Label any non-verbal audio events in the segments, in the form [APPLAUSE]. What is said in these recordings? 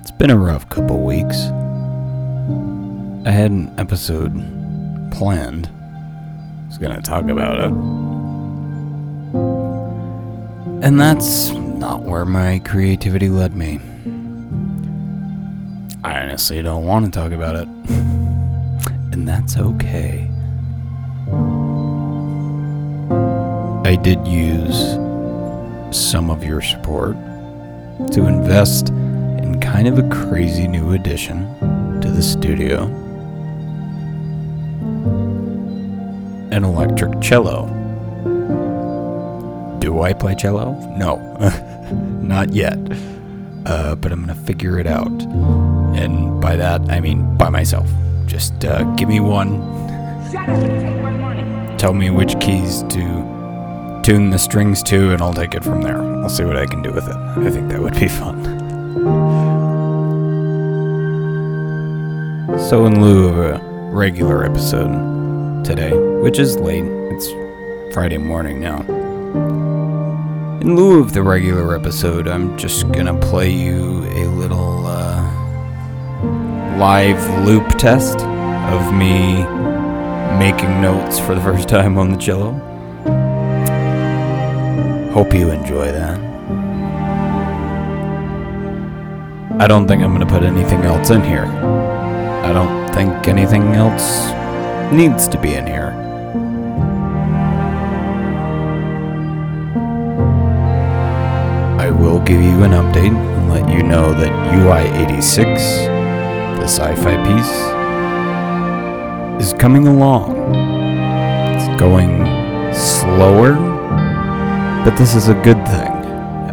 It's been a rough couple weeks. I had an episode planned. I was going to talk about it. And that's not where my creativity led me. I honestly don't want to talk about it. [LAUGHS] and that's okay. I did use some of your support to invest in kind of a crazy new addition to the studio an electric cello. Do I play cello? No, [LAUGHS] not yet. Uh, but I'm gonna figure it out. And by that, I mean by myself. Just uh, give me one. Tell me which keys to tune the strings to, and I'll take it from there. I'll see what I can do with it. I think that would be fun. So, in lieu of a regular episode today, which is late, it's Friday morning now. In lieu of the regular episode, I'm just gonna play you a little uh, live loop test of me making notes for the first [LAUGHS] time on the cello. Hope you enjoy that. I don't think I'm gonna put anything else in here. I don't think anything else needs to be in here. I will give you an update and let you know that UI 86, the sci fi piece, is coming along. It's going slower, but this is a good thing.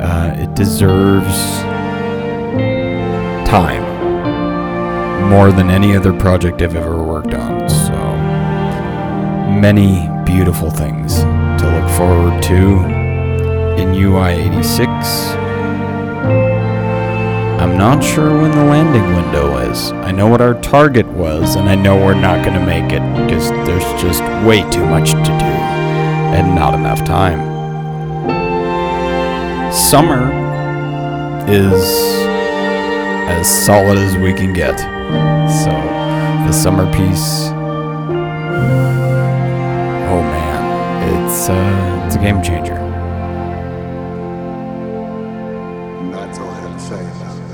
Uh, it deserves time more than any other project I've ever worked on. So many beautiful things to look forward to in UI 86. I'm not sure when the landing window is. I know what our target was, and I know we're not going to make it because there's just way too much to do and not enough time summer is as solid as we can get. So the summer piece. Oh man, it's uh, it's a game changer. That's all I have to say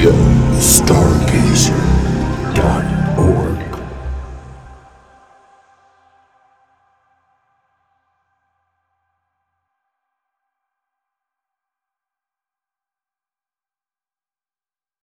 Radio Star.